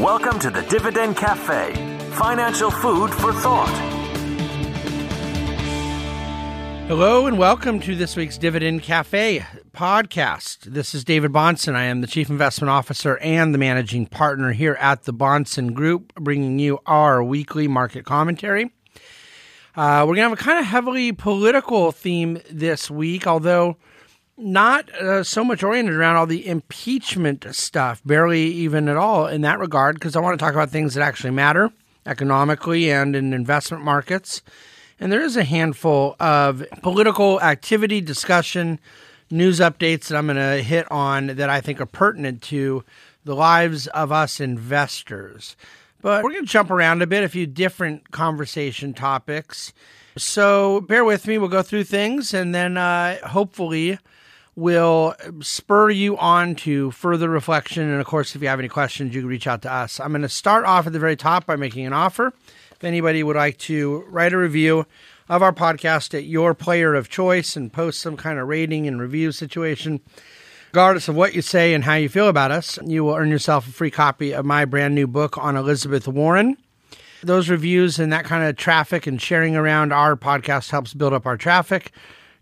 Welcome to the Dividend Cafe, financial food for thought. Hello and welcome to this week's Dividend Cafe podcast. This is David Bahnsen. I am the Chief Investment Officer and the Managing Partner here at the Bahnsen Group, bringing you our weekly market commentary. Uh, we're going to have a kind of heavily political theme this week, although not uh, so much oriented around all the impeachment stuff, barely even at all in that regard, because I want to talk about things that actually matter economically and in investment markets. And there is a handful of political activity, discussion, news updates that I'm going to hit on that I think are pertinent to the lives of us investors. But we're going to jump around a bit, a few different conversation topics. So bear with me. We'll go through things and then uh, hopefully will spur you on to further reflection. And of course, if you have any questions, you can reach out to us. I'm going to start off at the very top by making an offer. If anybody would like to write a review of our podcast at your player of choice and post some kind of rating and review situation, regardless of what you say and how you feel about us, you will earn yourself a free copy of my brand new book on Elizabeth Warren. Those reviews and that kind of traffic and sharing around our podcast helps build up our traffic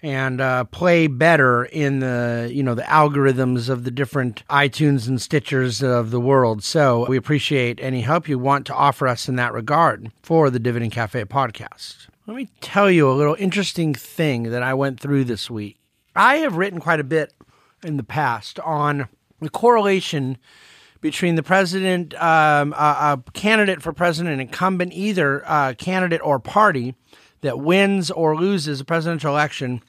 and uh, play better in the you know the algorithms of the different iTunes and Stitchers of the world. So we appreciate any help you want to offer us in that regard for the Dividend Cafe podcast. Let me tell you a little interesting thing that I went through this week. I have written quite a bit in the past on the correlation between the president, um, a, a, candidate for president, incumbent, either uh, candidate or party that wins or loses a presidential election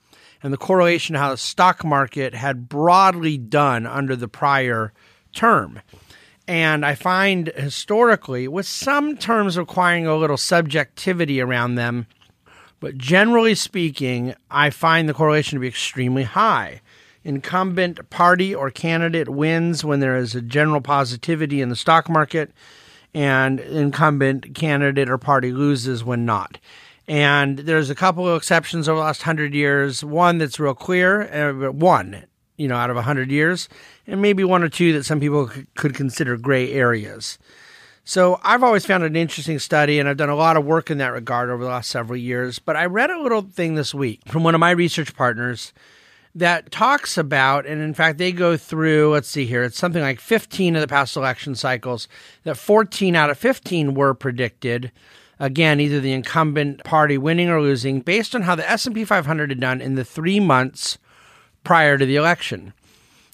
and the correlation how the stock market had broadly done under the prior term. And I find historically, with some terms requiring a little subjectivity around them, but generally speaking, I find the correlation to be extremely high. Incumbent party or candidate wins when there is a general positivity in the stock market, and incumbent candidate or party loses when not. And there's a couple of exceptions over the last hundred years. One that's real clear, uh, one, you know, out of a hundred years, and maybe one or two that some people c- could consider gray areas. So I've always found it an interesting study, and I've done a lot of work in that regard over the last several years. But I read a little thing this week from one of my research partners that talks about, and in fact, they go through, let's see here, it's something like 15 of the past election cycles, that 14 out of 15 were predicted again either the incumbent party winning or losing based on how the S&P 500 had done in the 3 months prior to the election.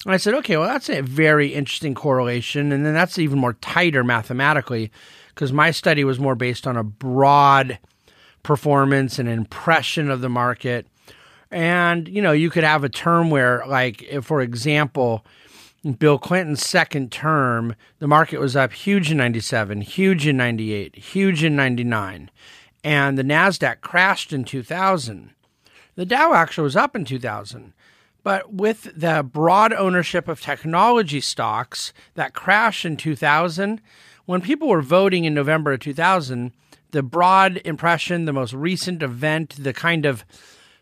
And I said, okay, well, that's a very interesting correlation. And then that's even more tighter mathematically because my study was more based on a broad performance and impression of the market. And, you know, you could have a term where, like, if, for example, Bill Clinton's second term, the market was up huge in 97, huge in 98, huge in 99. And the NASDAQ crashed in 2000. The Dow actually was up in 2000. But with the broad ownership of technology stocks that crashed in 2000, when people were voting in November of 2000, the broad impression, the most recent event, the kind of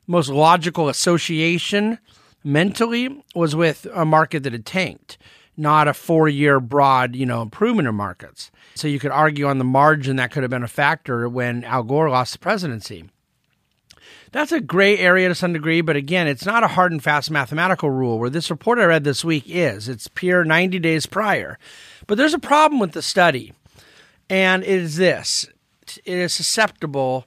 most logical association mentally was with a market that had tanked, not a four year broad, you know, improvement in markets. So you could argue on the margin that could have been a factor when Al Gore lost the presidency. That's a gray area to some degree, but again, it's not a hard and fast mathematical rule where this report I read this week is. It's pure 90 days prior. But there's a problem with the study, and it is this it is susceptible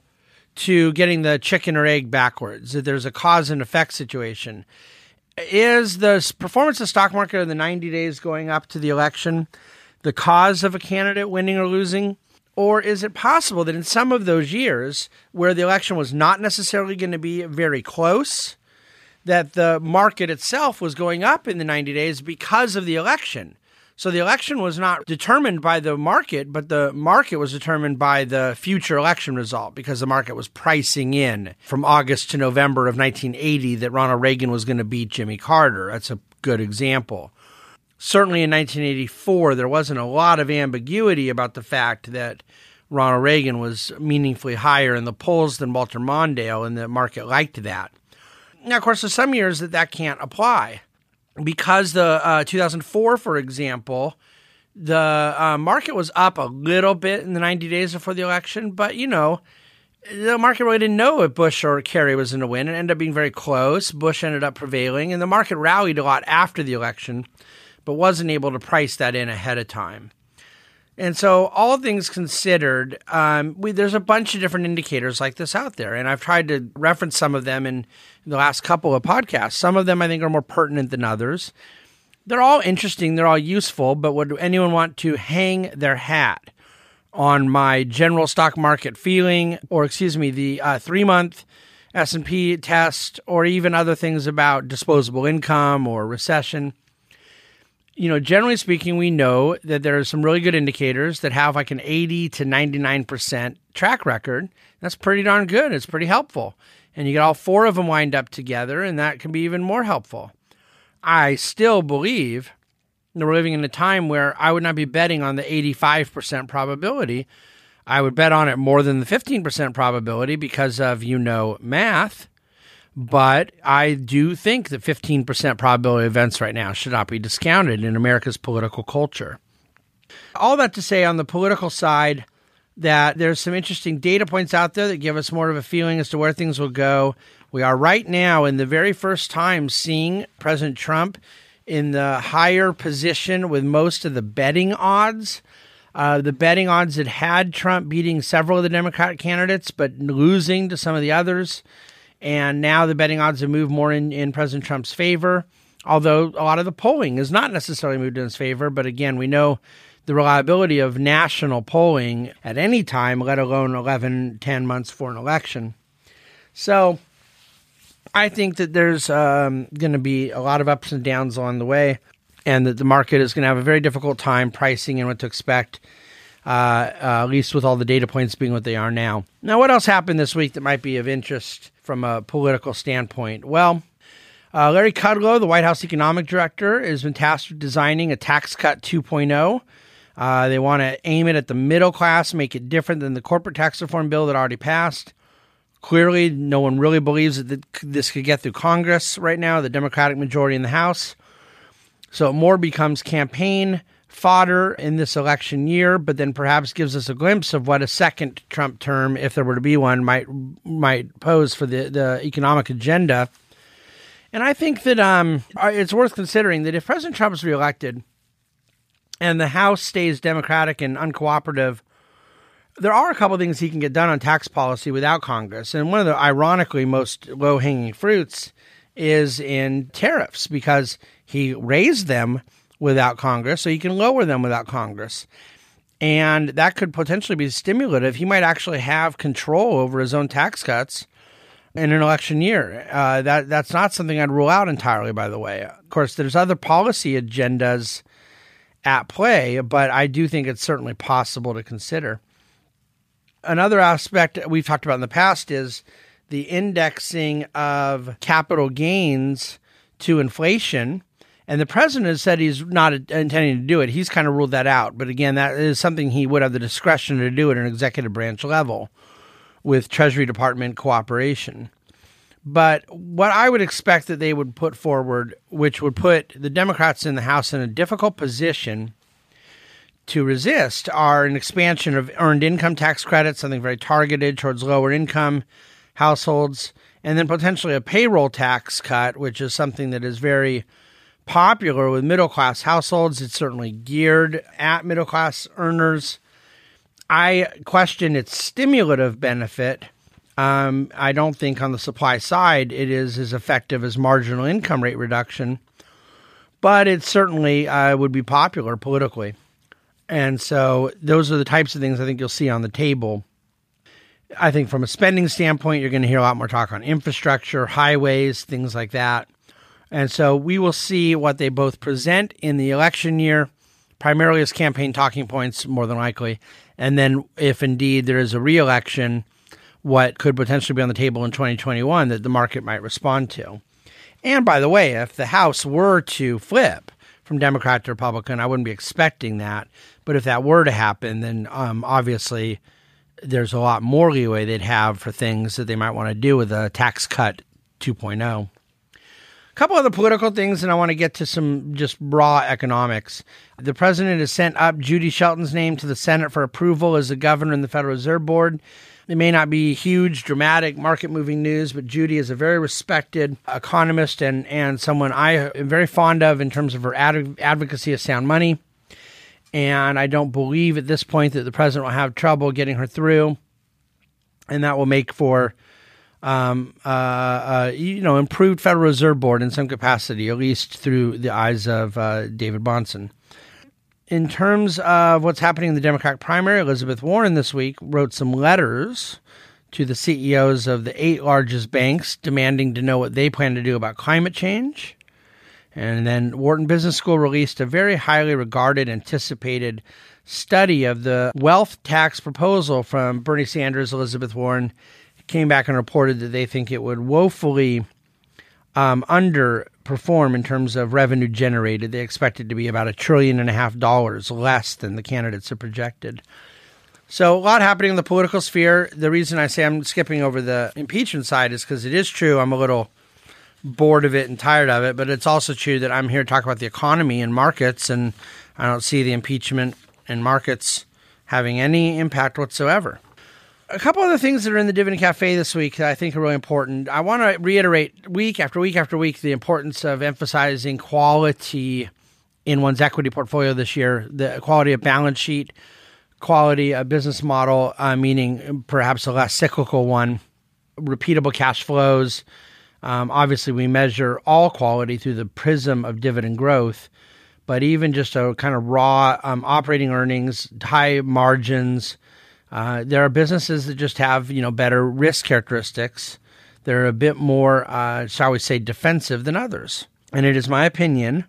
to getting the chicken or egg backwards. that There's a cause and effect situation is the performance of the stock market in the 90 days going up to the election the cause of a candidate winning or losing? Or is it possible that in some of those years where the election was not necessarily going to be very close, that the market itself was going up in the 90 days because of the election? So the election was not determined by the market, but the market was determined by the future election result because the market was pricing in from August to November of 1980 that Ronald Reagan was going to beat Jimmy Carter. That's a good example. Certainly in 1984, there wasn't a lot of ambiguity about the fact that Ronald Reagan was meaningfully higher in the polls than Walter Mondale, and the market liked that. Now, of course, there's some years that that can't apply because the uh, 2004, for example, the uh, market was up a little bit in the 90 days before the election, but you know, the market really didn't know if Bush or Kerry was going to win. It ended up being very close. Bush ended up prevailing, and the market rallied a lot after the election, but wasn't able to price that in ahead of time. And so, all things considered, um, we, there's a bunch of different indicators like this out there, and I've tried to reference some of them in the last couple of podcasts. Some of them I think are more pertinent than others. They're all interesting, they're all useful, but would anyone want to hang their hat on my general stock market feeling, or excuse me, the uh, three month S and P test, or even other things about disposable income or recession? You know, generally speaking, we know that there are some really good indicators that have like an 80 to 99% track record. That's pretty darn good. It's pretty helpful. And you get all four of them lined up together, and that can be even more helpful. I still believe that we're living in a time where I would not be betting on the 85% probability. I would bet on it more than the 15% probability because of, you know, math. But I do think that 15% probability events right now should not be discounted in America's political culture. All that to say, on the political side, that there's some interesting data points out there that give us more of a feeling as to where things will go. We are right now in the very first time seeing President Trump in the higher position with most of the betting odds. Uh, the betting odds had had Trump beating several of the Democratic candidates, but losing to some of the others. And now the betting odds have moved more in, in President Trump's favor, although a lot of the polling has not necessarily moved in his favor. But again, we know the reliability of national polling at any time, let alone 11, 10 months for an election. So I think that there's um, going to be a lot of ups and downs along the way, and that the market is going to have a very difficult time pricing and what to expect. Uh, uh, at least with all the data points being what they are now. Now, what else happened this week that might be of interest from a political standpoint? Well, uh, Larry Kudlow, the White House economic director, has been tasked with designing a tax cut 2.0. Uh, they want to aim it at the middle class, make it different than the corporate tax reform bill that already passed. Clearly, no one really believes that this could get through Congress right now, the Democratic majority in the House. So more becomes campaign fodder in this election year, but then perhaps gives us a glimpse of what a second Trump term, if there were to be one, might might pose for the, the economic agenda. And I think that um, it's worth considering that if President Trump is reelected and the House stays Democratic and uncooperative, there are a couple of things he can get done on tax policy without Congress. And one of the ironically most low hanging fruits is in tariffs because he raised them without Congress, so he can lower them without Congress. And that could potentially be stimulative. He might actually have control over his own tax cuts in an election year. Uh, that that's not something I'd rule out entirely. By the way, of course, there's other policy agendas at play, but I do think it's certainly possible to consider. Another aspect we've talked about in the past is the indexing of capital gains to inflation and the president has said he's not intending to do it. He's kind of ruled that out. But again, that is something he would have the discretion to do at an executive branch level with Treasury Department cooperation. But what I would expect that they would put forward, which would put the Democrats in the House in a difficult position to resist, are an expansion of earned income tax credits, something very targeted towards lower income households, and then potentially a payroll tax cut, which is something that is very popular with middle class households. It's certainly geared at middle class earners. I question its stimulative benefit. Um, I don't think on the supply side it is as effective as marginal income rate reduction, but it certainly uh, would be popular politically. And so those are the types of things I think you'll see on the table. I think from a spending standpoint, you're going to hear a lot more talk on infrastructure, highways, things like that. And so we will see what they both present in the election year, primarily as campaign talking points, more than likely. And then, if indeed there is a reelection, what could potentially be on the table in 2021 that the market might respond to. And by the way, if the House were to flip from Democrat to Republican, I wouldn't be expecting that. But if that were to happen, then um, obviously there's a lot more leeway they'd have for things that they might want to do with a tax cut 2.0 couple other political things, and I want to get to some just raw economics. The president has sent up Judy Shelton's name to the Senate for approval as the governor in the Federal Reserve Board. It may not be huge, dramatic, market moving news, but Judy is a very respected economist and, and someone I am very fond of in terms of her ad- advocacy of sound money. And I don't believe at this point that the president will have trouble getting her through. And that will make for, um, uh, uh, you know, improved Federal Reserve Board in some capacity, at least through the eyes of uh, David Bahnsen in terms of what's happening in the Democratic primary, Elizabeth Warren this week wrote some letters to the CEOs of the eight largest banks demanding to know what they plan to do about climate change. And then Wharton Business School released a very highly regarded, anticipated study of the wealth tax proposal from Bernie Sanders, Elizabeth Warren. Came back and reported that they think it would woefully um, underperform in terms of revenue generated. They expect it to be about a trillion and a half dollars less than the candidates have projected. So, a lot happening in the political sphere. The reason I say I'm skipping over the impeachment side is because it is true. I'm a little bored of it and tired of it, but it's also true that I'm here to talk about the economy and markets, and I don't see the impeachment and markets having any impact whatsoever a couple of other things that are in the Dividend Cafe this week that I think are really important. I want to reiterate week after week after week the importance of emphasizing quality in one's equity portfolio this year, the quality of balance sheet, quality of business model, uh, meaning perhaps a less cyclical one, repeatable cash flows. Um, obviously, we measure all quality through the prism of dividend growth, but even just a kind of raw um, operating earnings, high margins, uh, there are businesses that just have you know better risk characteristics. They're a bit more, uh, shall we say, defensive than others. And it is my opinion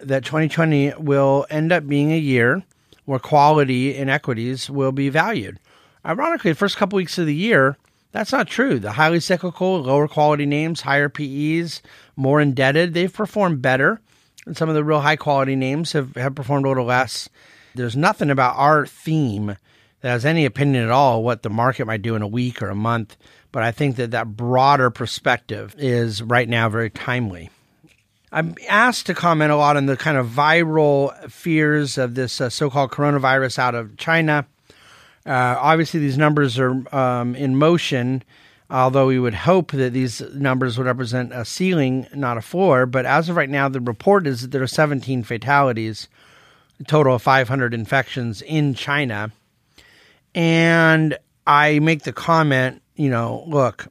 that 2020 will end up being a year where quality in equities will be valued. Ironically, the first couple weeks of the year, that's not true. The highly cyclical, lower quality names, higher PEs, more indebted, they've performed better. And some of the real high quality names have, have performed a little less. There's nothing about our theme that has any opinion at all what the market might do in a week or a month. But I think that that broader perspective is right now very timely. I'm asked to comment a lot on the kind of viral fears of this uh, so called coronavirus out of China. Uh, obviously, these numbers are um, in motion, although we would hope that these numbers would represent a ceiling, not a floor. But as of right now, the report is that there are 17 fatalities, a total of 500 infections in China. And I make the comment, you know, look,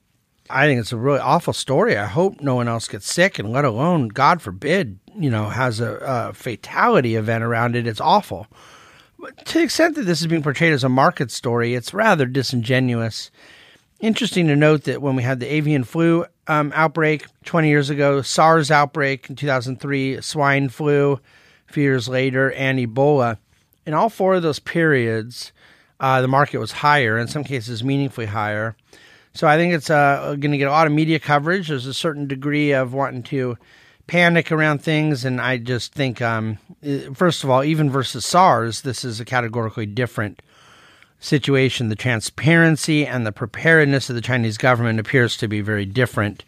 I think it's a really awful story. I hope no one else gets sick, and let alone, God forbid, you know, has a, a fatality event around it. It's awful. But to the extent that this is being portrayed as a market story, it's rather disingenuous. Interesting to note that when we had the avian flu um, outbreak 20 years ago, SARS outbreak in 2003, swine flu a few years later, and Ebola, in all four of those periods, uh, the market was higher, in some cases meaningfully higher. So I think it's uh, going to get a lot of media coverage. There's a certain degree of wanting to panic around things, and I just think, um, first of all, even versus SARS, this is a categorically different situation. The transparency and the preparedness of the Chinese government appears to be very different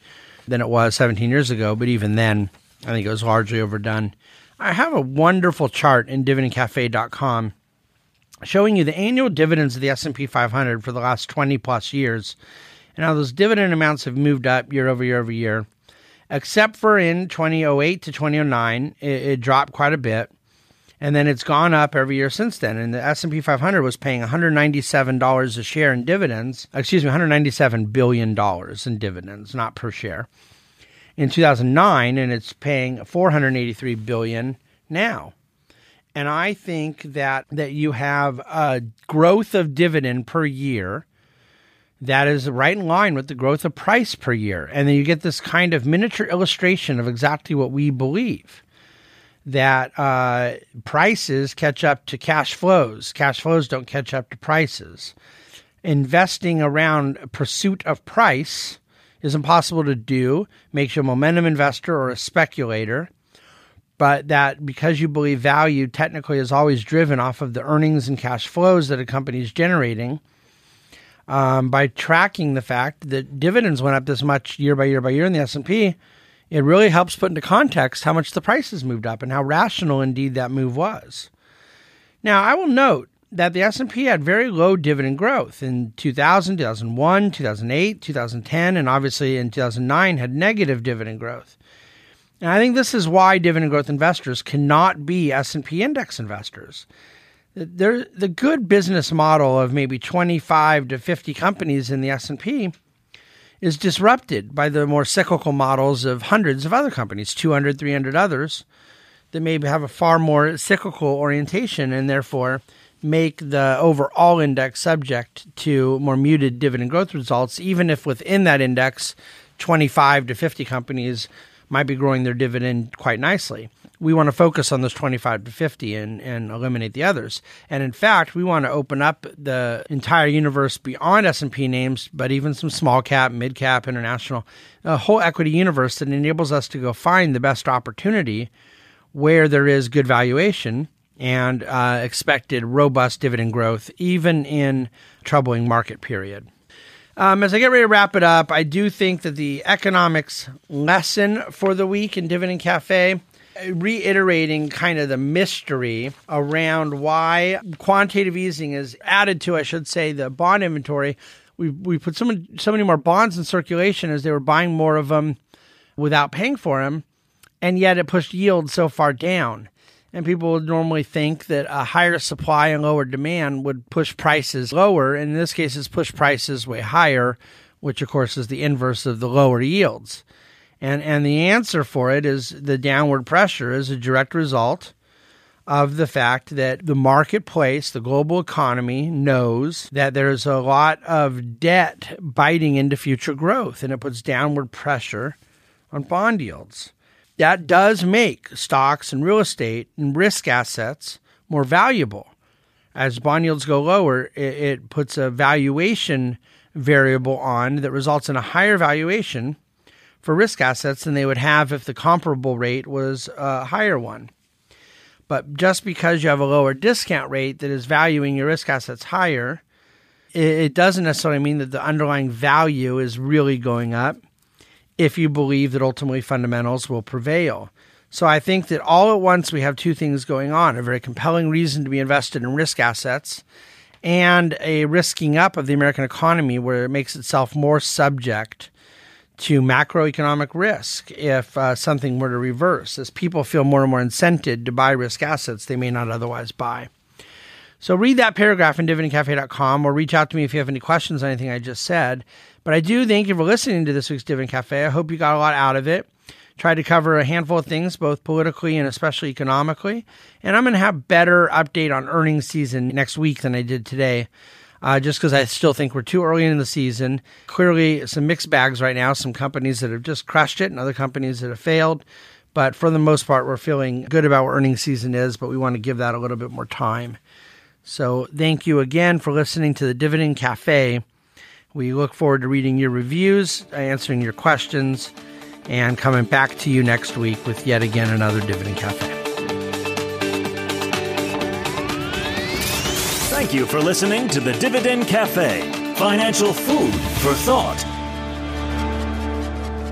than it was 17 years ago, but even then, I think it was largely overdone. I have a wonderful chart in dividendcafe.com showing you the annual dividends of the S&P 500 for the last 20 plus years and how those dividend amounts have moved up year over year over year. Except for in 2008 to 2009, it, it dropped quite a bit and then it's gone up every year since then. And the S&P 500 was paying $197 a share in dividends, excuse me, $197 billion in dividends, not per share, in 2009, and it's paying 483 billion now. And I think that that you have a growth of dividend per year that is right in line with the growth of price per year. And then you get this kind of miniature illustration of exactly what we believe that uh, prices catch up to cash flows, cash flows don't catch up to prices. Investing around pursuit of price is impossible to do, makes you a momentum investor or a speculator but that because you believe value technically is always driven off of the earnings and cash flows that a company is generating, um, by tracking the fact that dividends went up this much year by year by year in the S&P, it really helps put into context how much the price has moved up and how rational indeed that move was. Now, I will note that the S&P had very low dividend growth in 2000, 2001, 2008, 2010 and obviously in 2009 had negative dividend growth. And I think this is why dividend growth investors cannot be S&P index investors. They're, the good business model of maybe 25 to 50 companies in the S&P is disrupted by the more cyclical models of hundreds of other companies, 200, 300 others that maybe have a far more cyclical orientation and therefore make the overall index subject to more muted dividend growth results, even if within that index, 25 to 50 companies might be growing their dividend quite nicely. We want to focus on those 25 to 50 and, and eliminate the others. And in fact, we want to open up the entire universe beyond S&P names, but even some small cap, mid cap, international, a whole equity universe that enables us to go find the best opportunity where there is good valuation and uh, expected robust dividend growth, even in troubling market period. Um, as I get ready to wrap it up, I do think that the economics lesson for the week in Dividend Cafe, reiterating kind of the mystery around why quantitative easing is added to, I should say, the bond inventory. We we put so many so many more bonds in circulation as they were buying more of them without paying for them, and yet it pushed yields so far down. And people would normally think that a higher supply and lower demand would push prices lower. And in this case, it's pushed prices way higher, which of course is the inverse of the lower yields. And, and the answer for it is the downward pressure is a direct result of the fact that the marketplace, the global economy knows that there's a lot of debt biting into future growth and it puts downward pressure on bond yields that does make stocks and real estate and risk assets more valuable. As bond yields go lower, it, it puts a valuation variable on that results in a higher valuation for risk assets than they would have if the comparable rate was a higher one. But just because you have a lower discount rate that is valuing your risk assets higher, it, doesn't necessarily mean that the underlying value is really going up if you believe that ultimately fundamentals will prevail. So I think that all at once we have two things going on a very compelling reason to be invested in risk assets and a risking up of the American economy where it makes itself more subject to macroeconomic risk if uh, something were to reverse, as people feel more and more incented to buy risk assets they may not otherwise buy. So read that paragraph in dividendcafe.com or reach out to me if you have any questions on anything I just said. But I do thank you for listening to this week's Dividend Cafe. I hope you got a lot out of it. Tried to cover a handful of things, both politically and especially economically. And I'm going to have better update on earnings season next week than I did today. Uh, just because I still think we're too early in the season. Clearly, some mixed bags right now. Some companies that have just crushed it, and other companies that have failed. But for the most part, we're feeling good about what earnings season is, but we want to give that a little bit more time. So, thank you again for listening to the Dividend Cafe. We look forward to reading your reviews, answering your questions, and coming back to you next week with yet again another Dividend Cafe. Thank you for listening to the Dividend Cafe, financial food for thought.